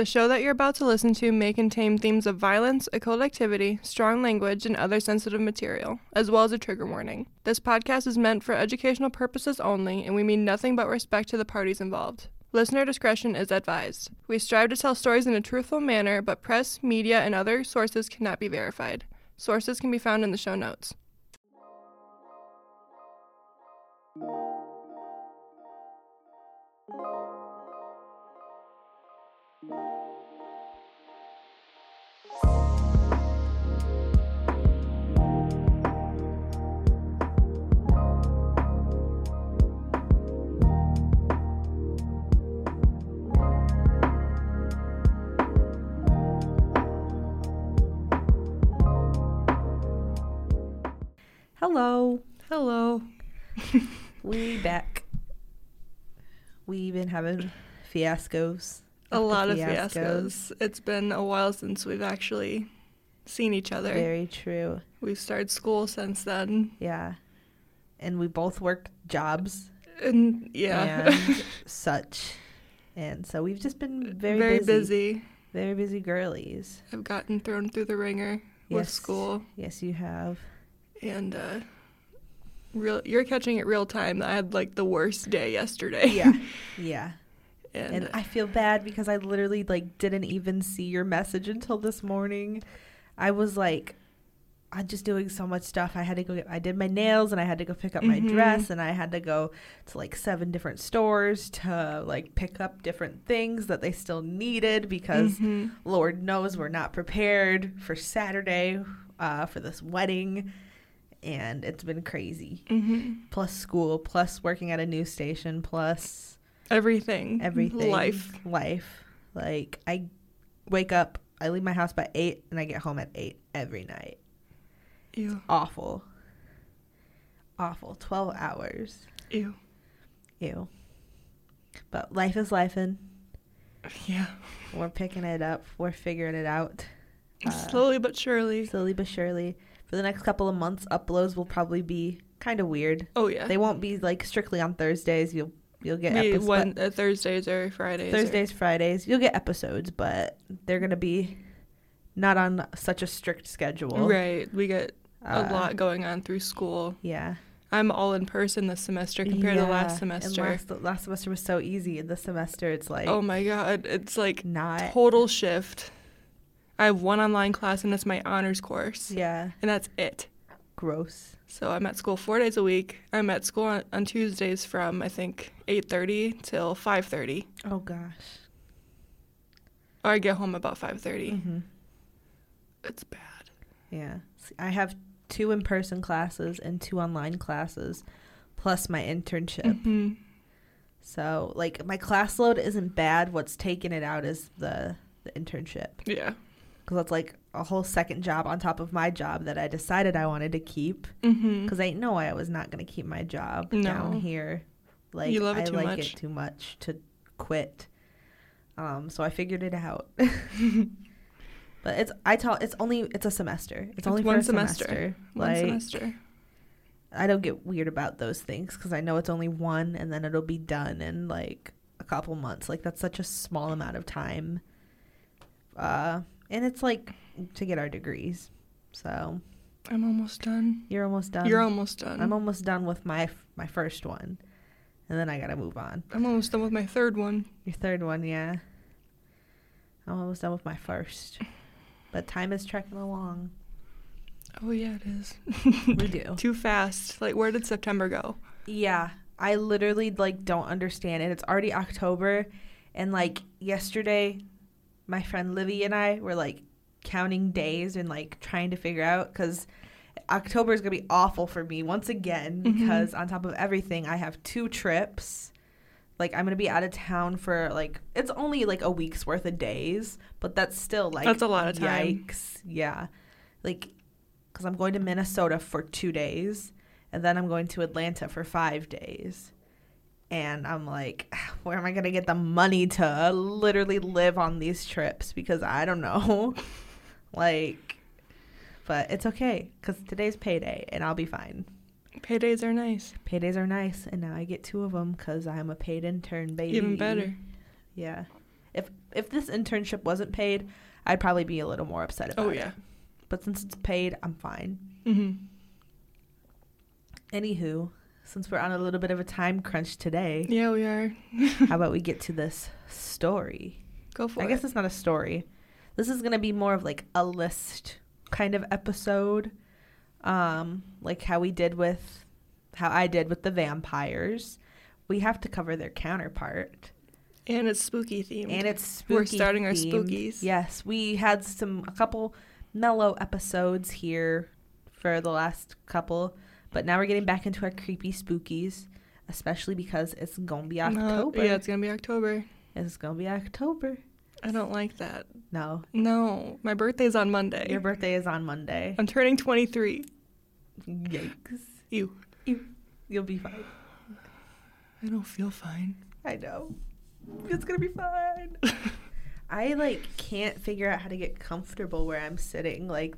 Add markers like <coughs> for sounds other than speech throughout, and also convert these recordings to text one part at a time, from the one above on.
The show that you're about to listen to may contain themes of violence, occult activity, strong language, and other sensitive material, as well as a trigger warning. This podcast is meant for educational purposes only, and we mean nothing but respect to the parties involved. Listener discretion is advised. We strive to tell stories in a truthful manner, but press, media, and other sources cannot be verified. Sources can be found in the show notes. Hello. Hello. <laughs> We back. We've been having fiascos. A lot of fiascos. It's been a while since we've actually seen each other. Very true. We've started school since then. Yeah. And we both work jobs And yeah, and <laughs> such. And so we've just been very, very busy, busy. Very busy girlies. I've gotten thrown through the wringer with school. Yes, you have. And uh real you're catching it real time i had like the worst day yesterday Yeah. <laughs> Yeah. and, And I feel bad because I literally like didn't even see your message until this morning. I was like I'm just doing so much stuff. I had to go get I did my nails and I had to go pick up my Mhm. dress and I had to go to like seven different stores to like pick up different things that they still needed because Mhm. Lord knows we're not prepared for Saturday uh, for this wedding and it's been crazy. Mhm. Plus school, plus working at a news station, plus everything. everything. Life. Life. Like i wake up i leave my house by 8 and i get home at 8 every night. Ew. Awful. Awful. 12 hours. Ew. Ew. But life is life and yeah. we're picking it up. We're figuring it out. Uh, slowly but surely. Slowly but surely for the next couple of months uploads will probably be kind of weird oh yeah they won't be like strictly on thursdays you'll you'll get Maybe episodes one uh, thursdays or fridays or- Thursdays, Fridays. You'll get episodes, but they're gonna be not on such a strict schedule. right we get Uh, a lot going on through school Yeah. i'm all in person this semester compared to Yeah, last semester last, last semester was so easy. This semester, it's like oh my god it's like not. total shift i have one online class and it's my honors course Yeah. and that's it Gross. So I'm at school four days a week. I'm at school on, on Tuesdays from I think 8:30 till 5:30, Oh gosh. or I get home about 5:30. hmm It's bad. Yeah. See, I have two in-person classes and two online classes, plus my internship. Mhm. So like my class load isn't bad. What's taking it out is the the internship. Yeah. Because that's like a whole second job on top of my job that I decided I wanted to keep because I know I was not going to keep my job No. down here. Like You love it I too like much. it too much to quit. Um, so I figured it out. <laughs> but it's I tell it's only it's a semester. It's, It's only one semester. semester. One like semester. I don't get weird about those things because I know it's only one and then it'll be done in like a couple months. Like that's such a small amount of time. Uh, and it's like to get our degrees. So I'm almost done. you're almost done. You're almost done. I'm almost done with my my first one, and then I gotta move on. I'm almost done with my third one. Your third one, yeah. I'm almost done with my first, but time is trekking along. Oh yeah, it is. We <laughs> do. Too fast. Like where did September go? Yeah, I literally like don't understand it. It's already October, and like yesterday, my friend Livy and I were like counting days and like trying to figure out because October is gonna be awful for me once again Mhm. because on top of everything, I have two trips. Like I'm gonna be out of town for like it's only like a week's worth of days, but that's still like That's a lot of time. Yikes! Yeah, like because I'm going to Minnesota for two days, and then I'm going to Atlanta for five days, and I'm like, <sighs> where am I gonna get the money to literally live on these trips? Because I don't know, <laughs> like, but it's okay because today's payday and I'll be fine. Paydays are nice. Paydays are nice, and now I get two of them because I'm a paid intern, baby. Even better. Yeah. If if this internship wasn't paid, I'd probably be a little more upset about it. Oh it. yeah. But since it's paid, I'm fine. hmm Anywho, since we're on a little bit of a time crunch today, Yeah, we are. <laughs> how about we get to this story? Go for I it. I guess it's not a story. This is gonna be more of like a list kind of episode, um, like how we did with, how I did with the vampires. We have to cover their counterpart, And it's spooky themed. and it's spooky. We're starting our spookies. Yes, we had some a couple mellow episodes here for the last couple, but now we're getting back into our creepy spookies, especially because it's gonna be No, October. yeah, it's gonna be October. it's gonna be October. I don't like that. No, No, my birthday's on Monday. your birthday is on Monday. I'm turning 23. Yikes. Ew. You'll be fine. I don't feel fine. I know. It's gonna be fine. <laughs> I like can't figure out how to get comfortable where I'm sitting. Like,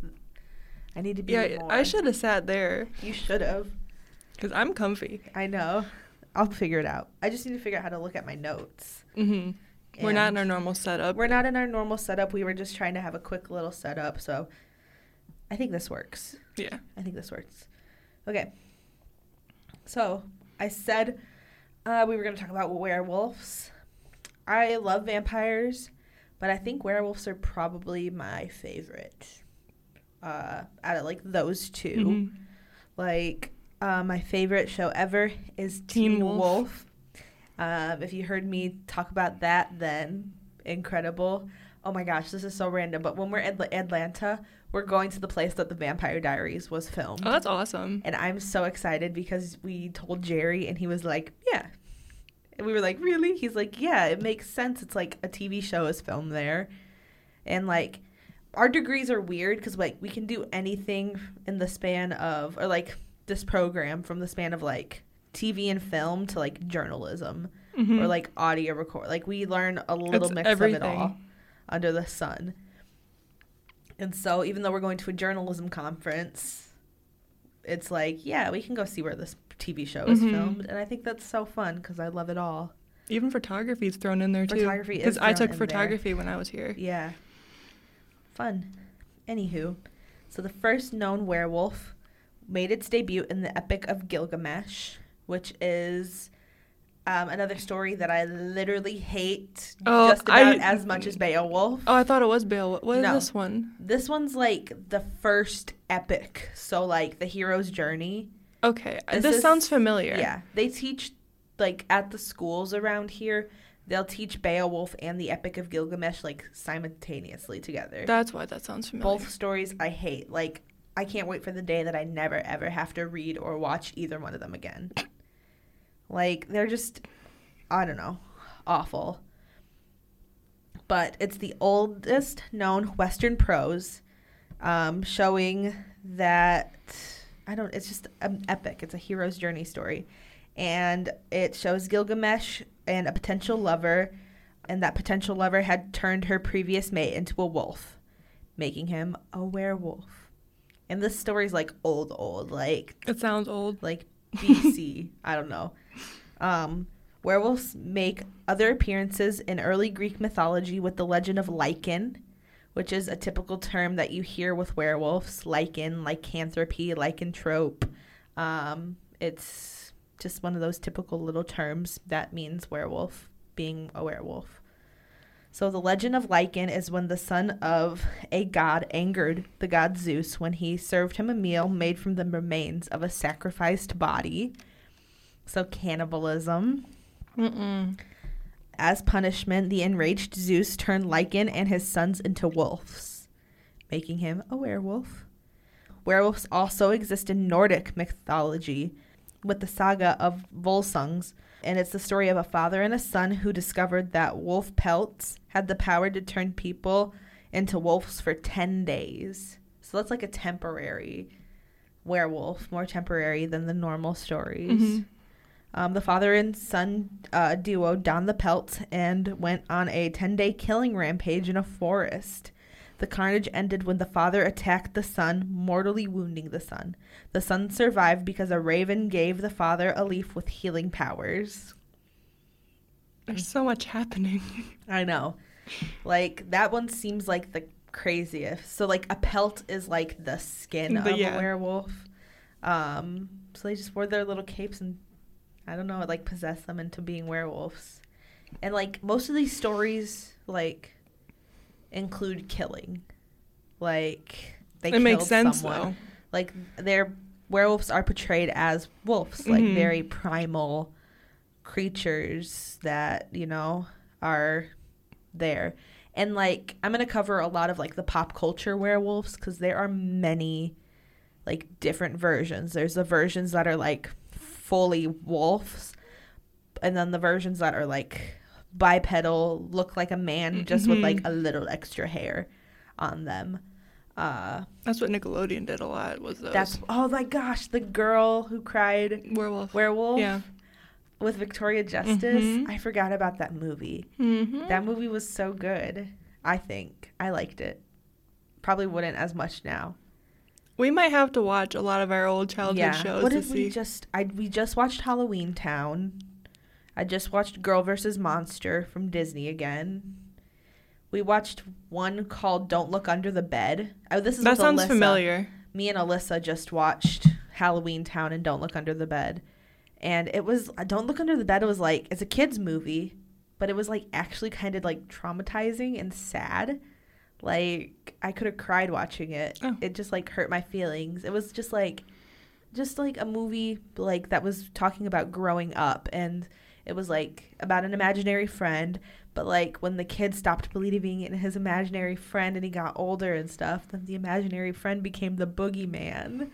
I need to be. Yeah, more. I should have sat there You should have. because I'm comfy. I know. I'll figure it out. I just need to figure out how to look at my notes. hmm We're not in our normal setup. We're not in our normal setup. We were just trying to have a quick little setup. So, I think this works. Yeah. I think this works. Okay. So I said uh, we were going to talk about werewolves. I love vampires, but I think werewolves are probably my favorite. Uh, out of like those 2 Mhm. like uh, my favorite show ever is Teen Teen, Wolf. Wolf. Um, if you heard me talk about that, then incredible. Oh my gosh, this is so random. But when we're in Atlanta, we're going to the place that the Vampire Diaries was filmed. Oh, that's awesome. And I'm so excited because we told Jerry and he was like, yeah. And we were like, really? He's like, yeah, it makes sense. It's like a TV show is filmed there. And like, our degrees are weird because like we can do anything in the span of, or like this program from the span of like TV and film to like journalism Mhm. or like audio record. Like we learn a little It's mix of it all everything. under the sun. And so even though we're going to a journalism conference, it's like, yeah, we can go see where this TV show is Mhm. filmed. And I think that's so fun because I love it all. Even photography is thrown in there too. Photography is Because I took in there. photography when I was here. Yeah. Fun. Anywho, so the first known werewolf made its debut in the Epic of Gilgamesh, which is um, another story that I literally hate Oh, just about I- as much as Beowulf. Oh, I thought it was Bill. What is No. this one? This one's like the first epic, so like the hero's journey. Okay, This this, is- sounds familiar. Yeah, they teach like at the schools around here. They'll teach Beowulf and the Epic of Gilgamesh like simultaneously together. That's why that sounds familiar. Both stories I hate. Like I can't wait for the day that I never ever have to read or watch either one of them again. <coughs> Like they're just I don't know, awful. But it's the oldest known western prose um, showing that I don't it's just an epic. It's a hero's journey story. And it shows Gilgamesh and a potential lover and that potential lover had turned her previous mate into a wolf making him a werewolf. And this story's like old, old, like it sounds old. like BC. <laughs> I don't know. Um, werewolves make other appearances in early Greek mythology with the legend of Lycan, which is a typical term that you hear with werewolves. Lycan, lycanthropy, lycanthrope. Um, it's just one of those typical little terms that means werewolf, being a werewolf. So the legend of Lycan is when the son of a god angered the god Zeus when he served him a meal made from the remains of a sacrificed body. So cannibalism. Mm-mm. As punishment, the enraged Zeus turned Lycan and his sons into wolves, making him a werewolf. Werewolves also exist in Nordic mythology with the saga of Volsungs, and it's the story of a father and a son who discovered that wolf pelts had the power to turn people into wolves for 10 days. So that's like a temporary werewolf, more temporary than the normal stories. Mhm. Um, the father and son uh, duo donned the pelts and went on a 10 day killing rampage in a forest. The carnage ended when the father attacked the son, mortally wounding the son. The son survived because a raven gave the father a leaf with healing powers. There's so much happening. <laughs> I know. like that one seems like the craziest. So like a pelt is like the skin The- of yeah. a werewolf. Um, so they just wore their little capes and I don't know, it like possessed them into being werewolves. And like most of these stories like include killing. Like they it makes sense someone. though. Like their werewolves are portrayed as wolves, like Mhm. very primal creatures that, you know, are there. And like I'm going to cover a lot of like the pop culture werewolves cuz there are many like different versions. There's the versions that are like fully wolves and then the versions that are like bipedal, look like a man just with Mhm. like a little extra hair on them. Uh That's what Nickelodeon did a lot. Was those that's oh my gosh, the girl who cried werewolf? werewolf Yeah. with Victoria Justice. Mhm. I forgot about that movie. Mm-hmm. That movie was so good. I think I liked it. Probably wouldn't as much now. we might have to watch a lot of our old childhood shows What did see. we just? I we just watched Halloween Town. I just watched Girl vs. Monster from Disney again. We watched one called Don't Look Under the Bed. Oh, this is that sounds Alyssa. familiar. me and Alyssa just watched Halloween Town and Don't Look Under the Bed. And it was uh, Don't Look Under the Bed It was like it's a kids movie, but it was like actually kind of like traumatizing and sad. Like I could have cried watching it. Oh. It just like hurt my feelings. It was just like just like a movie like that was talking about growing up and it was like about an imaginary friend but like when the kid stopped believing in his imaginary friend and he got older and stuff then the imaginary friend became the boogeyman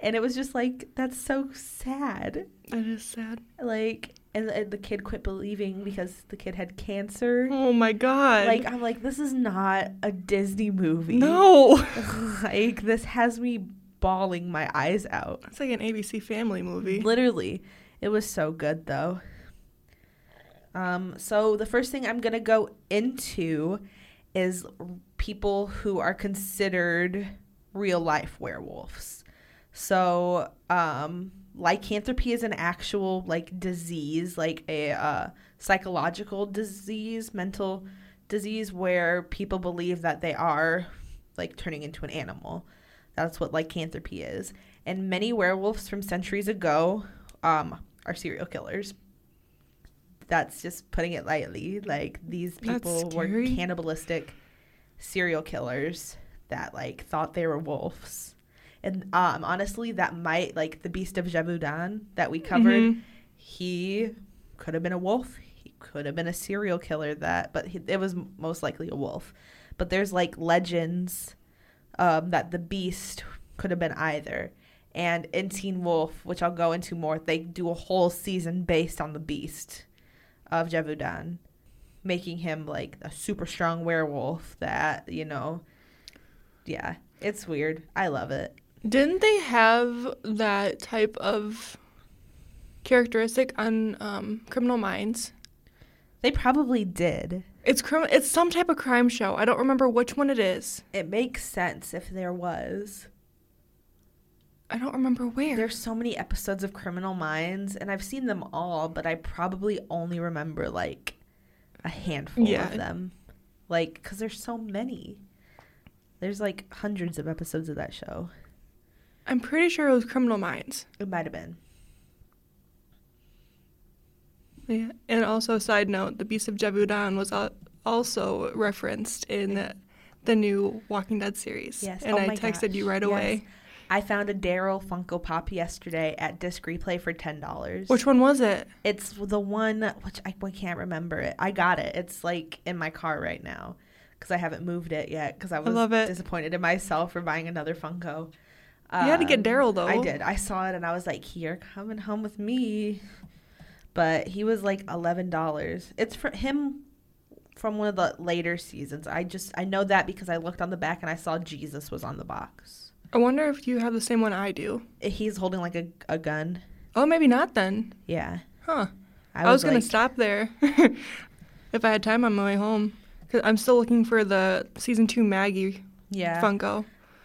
and it was just like that's so sad That is sad. like and the, the kid quit believing because the kid had cancer Oh my god. like i'm like this is not a disney movie no. <laughs> like this has me bawling my eyes out It's like an ABC Family movie. Literally. It was so good though. Um, so the first thing I'm gonna go into is people who are considered real life werewolves. So um lycanthropy is an actual like disease, like a uh, psychological disease, mental disease where people believe that they are like turning into an animal. That's what lycanthropy is. And many werewolves from centuries ago um, are serial killers. That's just putting it lightly. Like these people were cannibalistic serial killers that like thought they were wolves. And um, honestly, that might like the Beast of Gévaudan that we covered. Mhm. He could have been a wolf. He could have been a serial killer. That, but he, it was most likely a wolf. But there's like legends um, that the beast could have been either. And in Teen Wolf, which I'll go into more, they do a whole season based on the beast of Gévaudan, making him like a super strong werewolf that, you know, yeah, it's weird. I love it. Didn't they have that type of characteristic on um, Criminal Minds? They probably did. It's crim- It's some type of crime show. I don't remember which one it is. It makes sense if there was. I don't remember where. There's so many episodes of Criminal Minds, and I've seen them all, but I probably only remember like a handful Yeah. of them. Like, because there's so many. There's like hundreds of episodes of that show. I'm pretty sure it was Criminal Minds. It might have been. Yeah. And also, side note, the Beast of Gévaudan was also referenced in the, new Walking Dead series. Yes. And Oh I texted you gosh. right Yes. away. I found a Daryl Funko Pop yesterday at Disc Replay for ten dollars. Which one was it? It's the one which I, I can't remember it. I got it. It's like in my car right now because I haven't moved it yet because I was it. disappointed in myself for buying another Funko. You had to get Um, Daryl, though. I did. I saw it and I was like, "You're coming home with me," but he was like eleven dollars. It's for him from one of the later seasons. I just I know that because I looked on the back and I saw Jesus was on the box. I wonder if you have the same one I do. He's holding like a, a gun. Oh, maybe not then. Yeah. Huh. I, was, going like- to stop there <laughs> if I had time on my way home. Cause I'm still looking for the season two Maggie Yeah. Funko.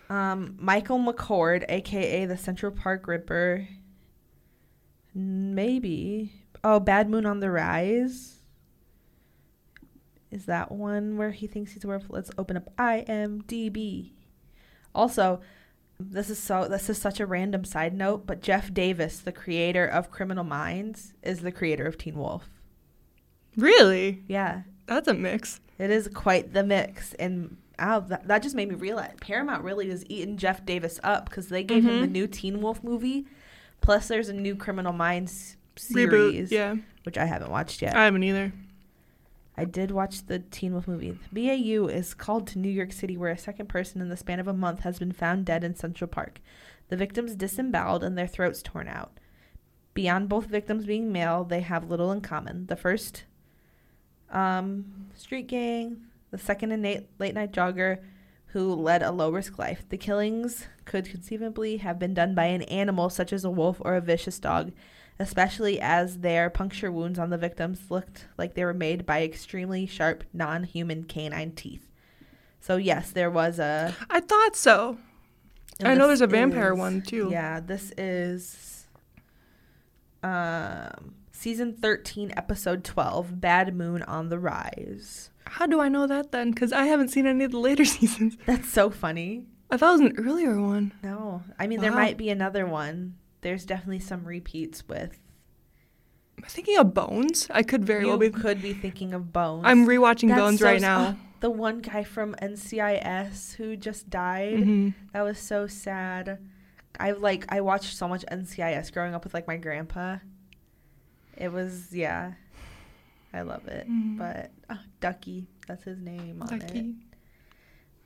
Um, Michael McCord, aka the Central Park Ripper. Maybe. Oh, Bad Moon on the Rise. Is that one where he thinks he's werewolf? Let's open up IMDb. Also, this is so this is such a random side note, but Jeff Davis, the creator of Criminal Minds, is the creator of Teen Wolf. Really? Yeah, That's a mix. it is quite the mix, and oh, that, that just made me realize Paramount really is eating Jeff Davis up because they gave him the Mhm. new Teen Wolf movie. Plus, there's a new Criminal Minds Reboot. series, Yeah. which I haven't watched yet. I haven't either. I did watch the Teen Wolf movie. The BAU is called to New York City, where a second person in the span of a month has been found dead in Central Park. The victims disemboweled and their throats torn out. Beyond both victims being male, they have little in common. The first, um, street gang, the second, a late night jogger who led a low risk life. The killings could conceivably have been done by an animal such as a wolf or a vicious dog, especially as their puncture wounds on the victims looked like they were made by extremely sharp non human canine teeth. So, yes, there was a. I thought so. I know there's a vampire is- one too. Yeah, this is um, season 13, episode 12 Bad Moon on the Rise. How do I know that then? Because I haven't seen any of the later <laughs> seasons. That's so funny. I thought it was an earlier one. No, I mean, there might be another one. There's definitely some repeats with. Am I thinking of Bones? I could very well be. could be thinking of Bones. I'm rewatching That's Bones so right now. <gasps> the one guy from NCIS who just died. hmm That was so sad. I like I watched so much NCIS growing up with like my grandpa. It was yeah. I love it. Mhm. But oh, Ducky, that's his name on it.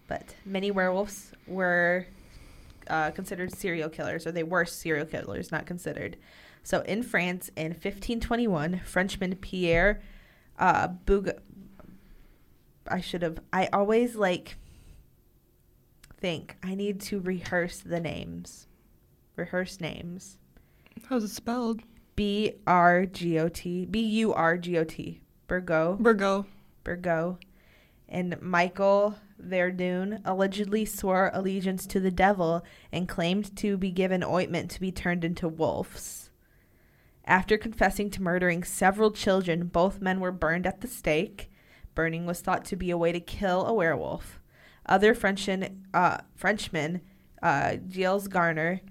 But many werewolves were uh, considered serial killers, or they were serial killers, not considered. So in France in 1521, Frenchman Pierre uh, Bug. I should have. I always like think I need to rehearse the names. Rehearse names. How's it spelled? B R G O T. B U R G O T. Burgo. Burgo. Burgo, and Michael Verdun allegedly swore allegiance to the devil and claimed to be given ointment to be turned into wolves. After confessing to murdering several children, both men were burned at the stake. Burning was thought to be a way to kill a werewolf. Other Frenchmen, uh, Frenchman, uh, Gilles Garnier,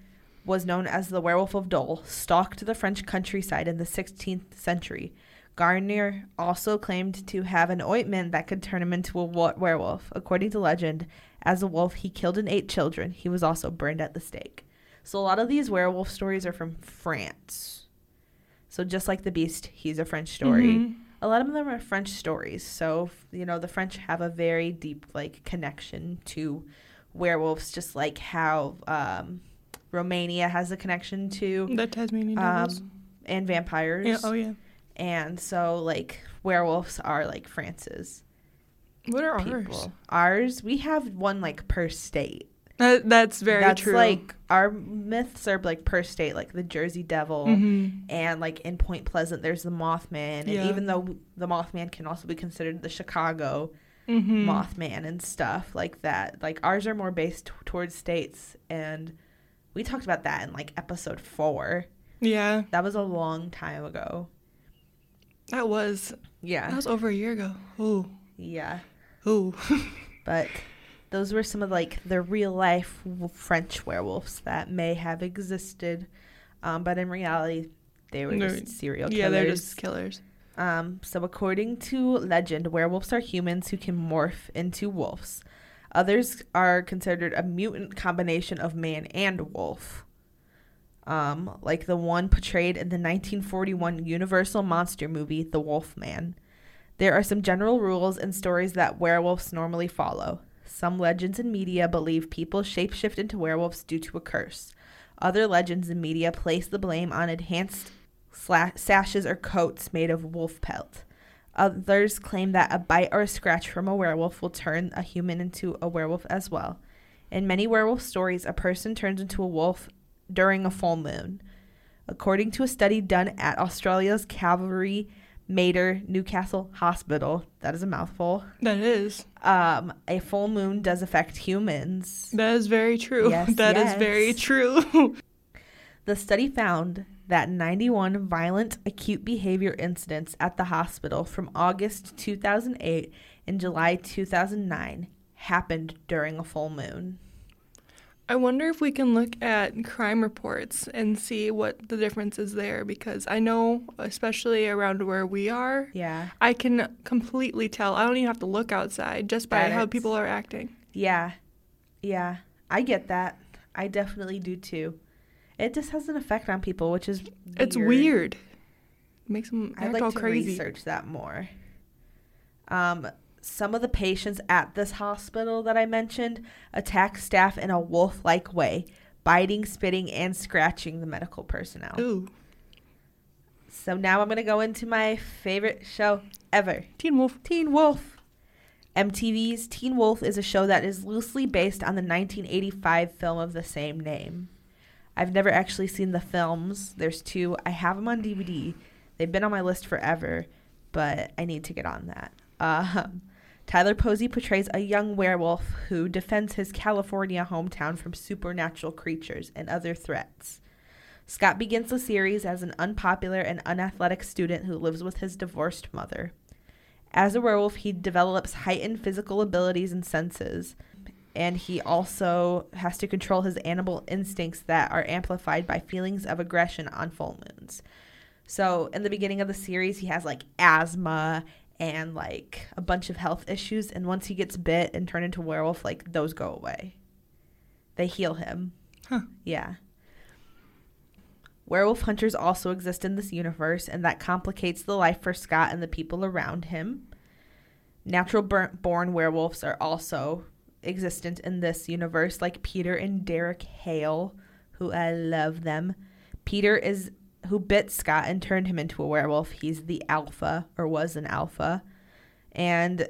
was known as the Werewolf of Dole, stalked the French countryside in the 16th century. Garnier also claimed to have an ointment that could turn him into a werewolf. According to legend, as a wolf, he killed and ate children. He was also burned at the stake. So a lot of these werewolf stories are from France. So just like the Beast, he's a French story. Mhm. A lot of them are French stories. So you know the French have a very deep like connection to werewolves, just like how um, Romania has a connection to The Tasmanian devils. um, and vampires. yeah. Oh yeah. And so, like, werewolves are like France's What are people. ours? Ours, we have one like per state. That, that's very That's true. like our myths are like per state, like the Jersey Devil, Mhm. and like in Point Pleasant, there's the Mothman. And Yeah. even though the Mothman can also be considered the Chicago Mhm. Mothman and stuff like that, like ours are more based t- towards states. And we talked about that in like episode four. Yeah, That was a long time ago. That was Yeah. that was over a year ago. Oh, Yeah. oh. <laughs> but those were some of like the real life French werewolves that may have existed, um, but in reality, they were They're- just serial killers. yeah, they're just killers. Um, so according to legend, werewolves are humans who can morph into wolves. Others are considered a mutant combination of man and wolf. Um, like the one portrayed in the 1941 Universal monster movie, The Wolf Man. There are some general rules and stories that werewolves normally follow. Some legends and media believe people shapeshift into werewolves due to a curse. Other legends and media place the blame on enhanced sashes or coats made of wolf pelt. Others claim that a bite or a scratch from a werewolf will turn a human into a werewolf as well. In many werewolf stories, a person turns into a wolf during a full moon. According to a study done at Australia's Calvary Mater Newcastle Hospital, that is a mouthful, That is. um, a full moon does affect humans. That is very true. Yes, <laughs> That is yes. very true. <laughs> The study found that 91 violent acute behavior incidents at the hospital from August 2008 and July 2009 happened during a full moon. I wonder if we can look at crime reports and see what the difference is there because I know, especially around where we are, Yeah. I can completely tell. I don't even have to look outside just by That how it's- people are acting. Yeah. Yeah. I get that. I definitely do too. It just has an effect on people, which is It's weird. It makes them I'd like to crazy. research that more. Um, some of the patients at this hospital that I mentioned attack staff in a wolf-like way, biting, spitting, and scratching the medical personnel. Ooh, So now I'm gonna go into my favorite show ever, Teen Wolf. Teen Wolf. MTV's Teen Wolf is a show that is loosely based on the 1985 film of the same name. I've never actually seen the films. There's two. I have them on DVD. They've been on my list forever, but I need to get on that. <laughs> Um, Tyler Posey portrays a young werewolf who defends his California hometown from supernatural creatures and other threats. Scott begins the series as an unpopular and unathletic student who lives with his divorced mother. As a werewolf, he develops heightened physical abilities and senses, and he also has to control his animal instincts that are amplified by feelings of aggression on full moons. So, in the beginning of the series, he has like asthma and like a bunch of health issues, and once he gets bit and turned into a werewolf, like those go away. They heal him. Huh. Yeah. Werewolf hunters also exist in this universe, and that complicates the life for Scott and the people around him. Natural born werewolves are also existent in this universe, like Peter and Derek Hale, who I love them. Peter is who bit Scott and turned him into a werewolf. He's the alpha, or was an alpha. And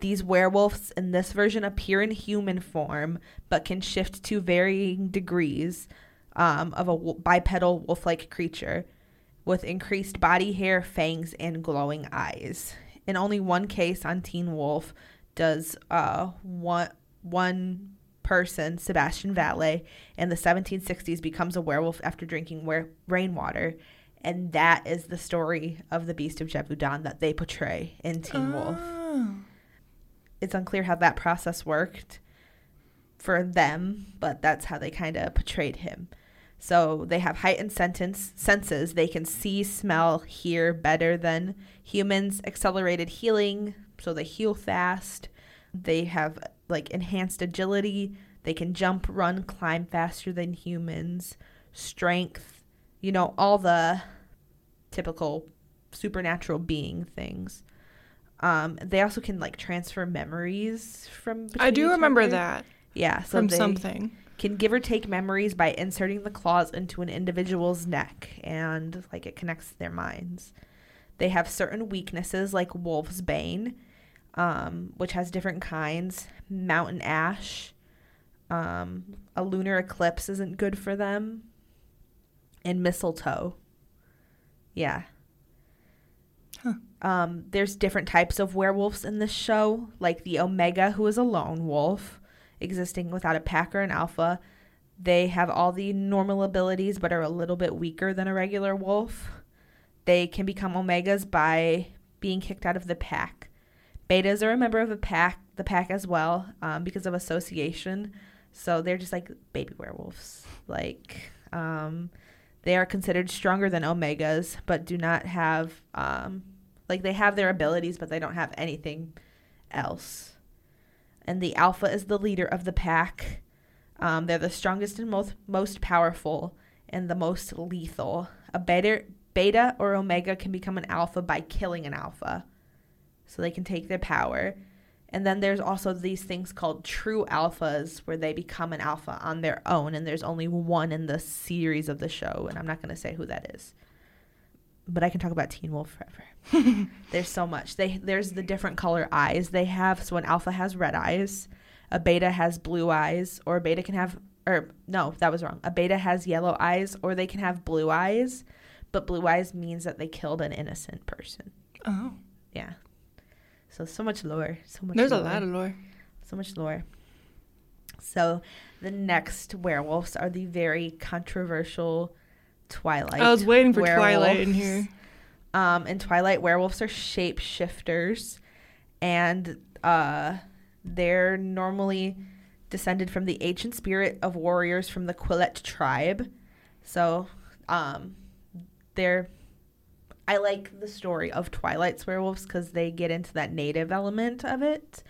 these werewolves in this version appear in human form, but can shift to varying degrees um, of a w- bipedal wolf like creature with increased body hair, fangs, and glowing eyes. In only one case on Teen Wolf does uh, one, one person, Sebastian Valet, in the 1760s becomes a werewolf after drinking rainwater. And that is the story of the Beast of Gévaudan that they portray in Teen Wolf Oh. it's unclear how that process worked for them, but that's how they kind of portrayed him. So they have heightened sentence senses. They can see, smell, hear better than humans. Accelerated healing, so they heal fast. They have like enhanced agility. They can jump, run, climb faster than humans. Strength, you know, all the typical supernatural being things. Um, they also can like transfer memories from. I do remember other. that Yeah, so from something. can give or take memories by inserting the claws into an individual's neck, and like it connects their minds. They have certain weaknesses, like Wolf's Bane, um, which has different kinds. Mountain Ash, um, a lunar eclipse isn't good for them, and mistletoe. Yeah. Huh. Um, there's different types of werewolves in this show, like the Omega, who is a lone wolf, existing without a pack or an alpha. They have all the normal abilities, but are a little bit weaker than a regular wolf. They can become Omegas by being kicked out of the pack. Betas are a member of a pack, the pack as well, um, because of association. So they're just like baby werewolves. Like, um, they are considered stronger than Omegas, but do not have, um, like, they have their abilities, but they don't have anything else. And the Alpha is the leader of the pack. Um, they're the strongest and most most powerful and the most lethal. A beta, beta or omega can become an alpha by killing an alpha, so they can take their power. And then there's also these things called true alphas, where they become an alpha on their own, and there's only one in the series of the show, and I'm not going to say who that is. But I can talk about Teen Wolf forever. <laughs> there's so much. They there's the different color eyes they have. So an alpha has red eyes, a beta has blue eyes, or a beta can have or no, that was wrong. A beta has yellow eyes, or they can have blue eyes, but blue eyes means that they killed an innocent person. Oh, Yeah. So so much lore. So much. there's a lot of lore. So much lore. So the next werewolves are the very controversial Twilight. I was waiting for Twilight in here. Um, in Twilight, werewolves are shapeshifters, and uh, they're normally descended from the ancient spirit of warriors from the Quileute tribe. So, um, they're. I like the story of Twilight's werewolves because they get into that native element of it.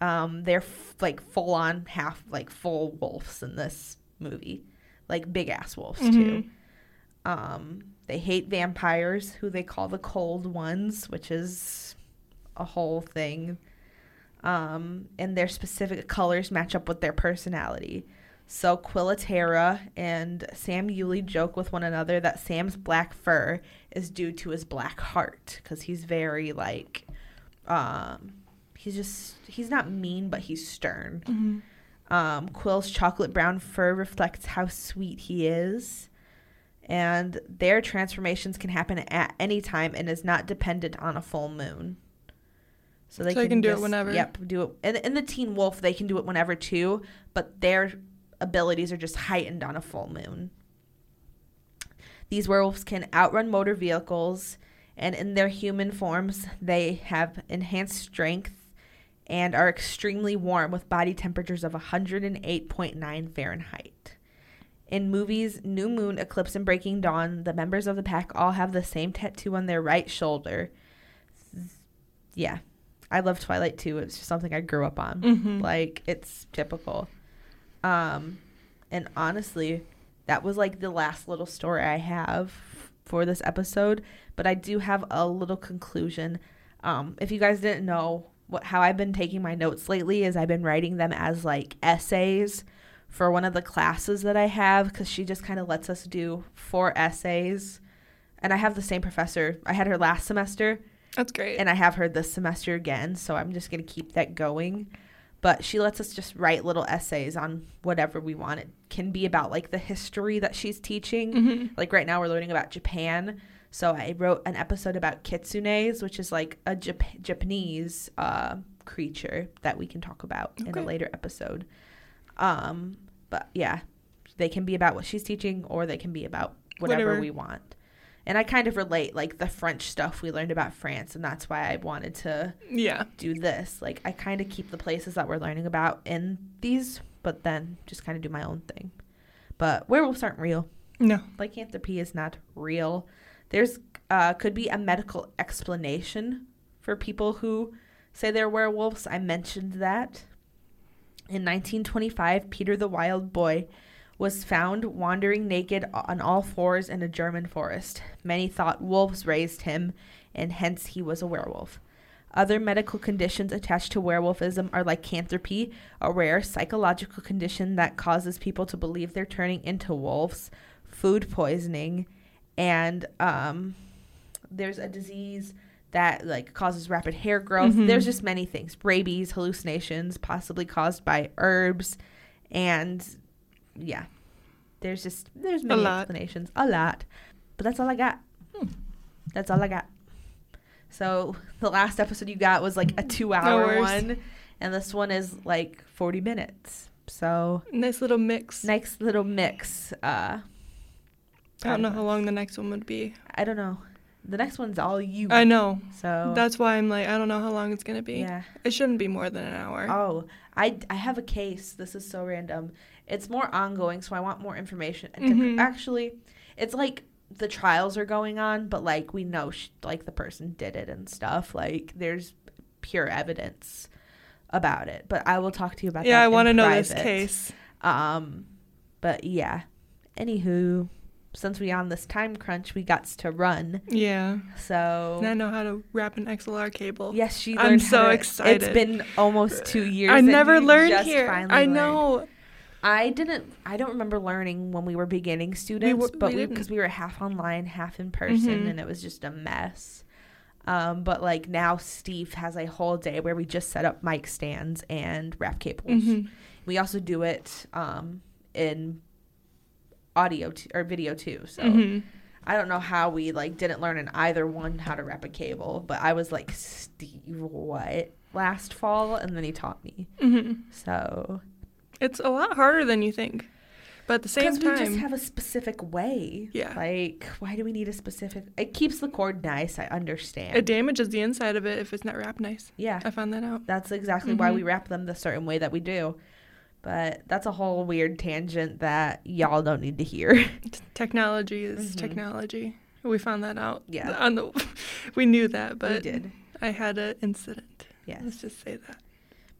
Um, they're f- like full on half like full wolves in this movie, like big ass wolves too. Mhm. Um, they hate vampires, who they call the cold ones, which is a whole thing. Um, and their specific colors match up with their personality. So Quil Ateara and Sam Uley joke with one another that Sam's black fur is due to his black heart because he's very like, um, he's just he's not mean but he's stern. Mhm. Um, Quill's chocolate brown fur reflects how sweet he is. And their transformations can happen at any time and is not dependent on a full moon. So they So can, can do it whenever. Yep, do it. And in the Teen Wolf, they can do it whenever too, but their abilities are just heightened on a full moon. These werewolves can outrun motor vehicles, and in their human forms, they have enhanced strength and are extremely warm with body temperatures of 108.9 Fahrenheit. In movies New Moon, Eclipse, and Breaking Dawn, the members of the pack all have the same tattoo on their right shoulder. Yeah, I love Twilight too. It's just something I grew up on. Mhm. Like it's typical. Um, and honestly, that was like the last little story I have for this episode. But I do have a little conclusion. Um, if you guys didn't know what how I've been taking my notes lately is I've been writing them as like essays for one of the classes that I have because she just kind of lets us do four essays. And I have the same professor. I had her last semester That's great. and I have her this semester again, so I'm just gonna keep that going. But she lets us just write little essays on whatever we want. It can be about like the history that she's teaching. Mhm. Like right now, we're learning about Japan. So I wrote an episode about kitsunes, which is like a Jap- Japanese uh, creature that we can talk about in a later episode. Um, but yeah, they can be about what she's teaching, or they can be about whatever, Whatever. we want. And I kind of relate like the French stuff we learned about France, and that's why I wanted to Yeah. do this. Like I kind of keep the places that we're learning about in these, but then just kind of do my own thing. But werewolves aren't real No. lycanthropy is not real. There's uh, could be a medical explanation for people who say they're werewolves. I mentioned that. In 1925, Peter the Wild Boy was found wandering naked on all fours in a German forest. Many thought wolves raised him, and hence he was a werewolf. Other medical conditions attached to werewolfism are lycanthropy, a rare psychological condition that causes people to believe they're turning into wolves, food poisoning, and um, there's a disease that like causes rapid hair growth. Mhm. There's just many things: rabies, hallucinations, possibly caused by herbs, and yeah, there's just there's many lot. explanations, a lot. But that's all I got. Hmm. That's all I got. So the last episode you got was like a two-hour worries. one, and this one is like 40 minutes. So Nice little mix. nice little mix. Uh, I don't know how long the next one would be. I don't know. The next one's all you. I know. so That's why I'm like, I don't know how long it's gonna be. yeah. It shouldn't be more than an hour. Oh, I I have a case. This is so random. It's more ongoing, so I want more information. And to- Mhm. actually, it's like the trials are going on, but like we know sh- like the person did it and stuff. Like there's pure evidence about it. But I will talk to you about yeah, that. Yeah, I want to know this case. Um, but yeah. Anywho, since we on this time crunch, we got to run. Yeah. So And I know how to wrap an XLR cable. yes, she. I'm so to- excited. It's been almost two years. I never learned here. finally I learned. I didn't. I don't remember learning when we were beginning students, but we we didn't. because we, were half online, half in person, Mhm. and it was just a mess. Um, but like now, Steve has a whole day where we just set up mic stands and wrap cables. Mhm. We also do it um, in audio t- or video too. So Mhm. I don't know how we like didn't learn in either one how to wrap a cable, but I was like, Steve, what? Last fall, and then he taught me. Mhm. So It's a lot harder than you think. But at the same Because we just time, have a specific way. Yeah. Like, why do we need a specific? It keeps the cord nice. I understand. it damages the inside of it if it's not wrapped nice. yeah. I found that out. That's exactly why Mhm. we wrap them the certain way that we do. But that's a whole weird tangent that y'all don't need to hear. <laughs> Technology is Mhm. technology. We found that out. Yeah. On the, <laughs> we knew that, but we did. I had an incident. Yes. Let's just say that.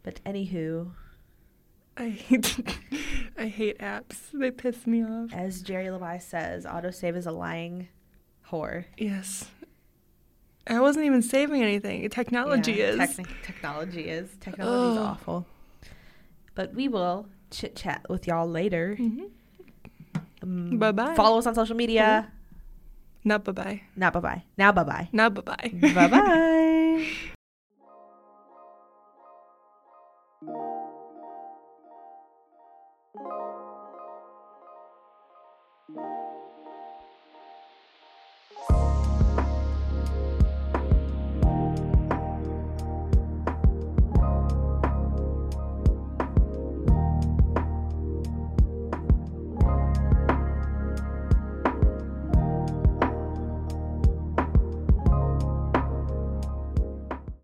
But anywho, I hate, <laughs> I hate apps. They piss me off. as Jerry Levi says, autosave is a lying whore. Yes. I wasn't even saving anything. Technology Yeah, is. techni- technology is. Technology is awful. But we will chit chat with y'all later. hmm Um, Bye-bye. Follow us on social media. Not bye bye. Not bye bye. Now bye bye. Not bye bye. bye bye. <laughs>